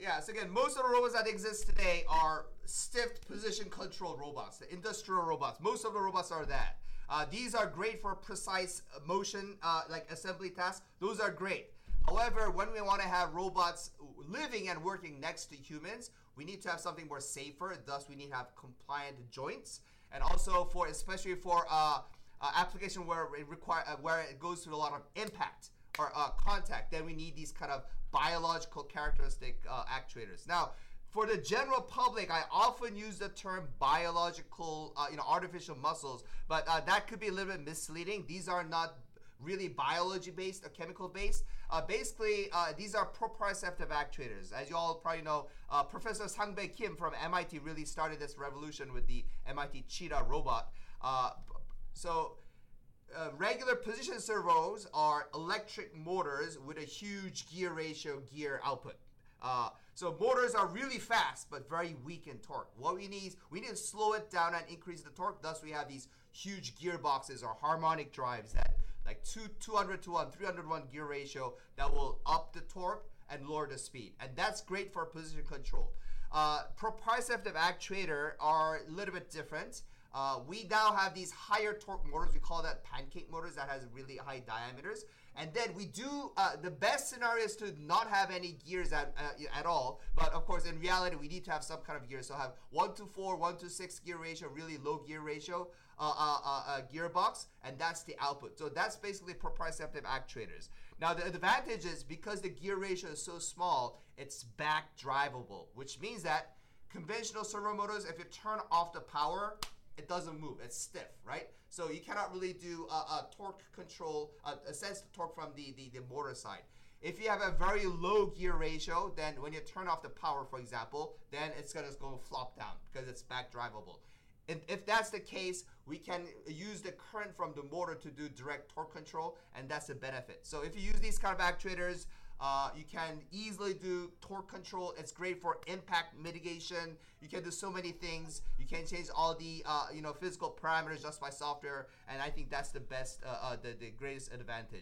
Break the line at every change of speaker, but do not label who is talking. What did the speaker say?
Yeah, so again, most of the robots that exist today are stiff position control robots, the industrial robots. Most of the robots are that. Uh, these are great for precise motion, uh, like assembly tasks. Those are great. However, when we want to have robots living and working next to humans, we need to have something more safer. Thus, we need to have compliant joints, and also for especially for uh, uh application where it require uh, where it goes through a lot of impact or uh, contact, then we need these kind of biological characteristic uh, actuators. Now, for the general public, I often use the term biological, uh, you know, artificial muscles, but uh, that could be a little bit misleading. These are not really biology based or chemical based. Uh, basically, uh, these are proprioceptive actuators. As you all probably know, uh, Professor Sang-bae Kim from MIT really started this revolution with the MIT Cheetah robot. Uh, so, uh, regular position servos are electric motors with a huge gear ratio gear output. Uh, so motors are really fast but very weak in torque. What we need is we need to slow it down and increase the torque. Thus, we have these huge gearboxes or harmonic drives that like two 200 to 1, 301 gear ratio that will up the torque and lower the speed. And that's great for position control. Uh, proprioceptive actuator are a little bit different. Uh, we now have these higher torque motors. We call that pancake motors that has really high diameters. And then we do uh, the best scenario is to not have any gears at, uh, at all. But of course, in reality, we need to have some kind of gear. So have one to four, one to six gear ratio, really low gear ratio uh, uh, uh, gearbox, and that's the output. So that's basically proprioceptive actuators. Now the advantage is because the gear ratio is so small, it's back drivable, which means that conventional servo motors, if you turn off the power, it doesn't move. It's stiff, right? So you cannot really do a, a torque control, a, a sense of torque from the, the, the motor side. If you have a very low gear ratio, then when you turn off the power, for example, then it's gonna go flop down because it's back drivable. If that's the case, we can use the current from the motor to do direct torque control, and that's the benefit. So if you use these kind of actuators, uh, you can easily do torque control. It's great for impact mitigation. You can do so many things. You can change all the uh, you know physical parameters just by software, and I think that's the best, uh, uh the, the greatest advantage.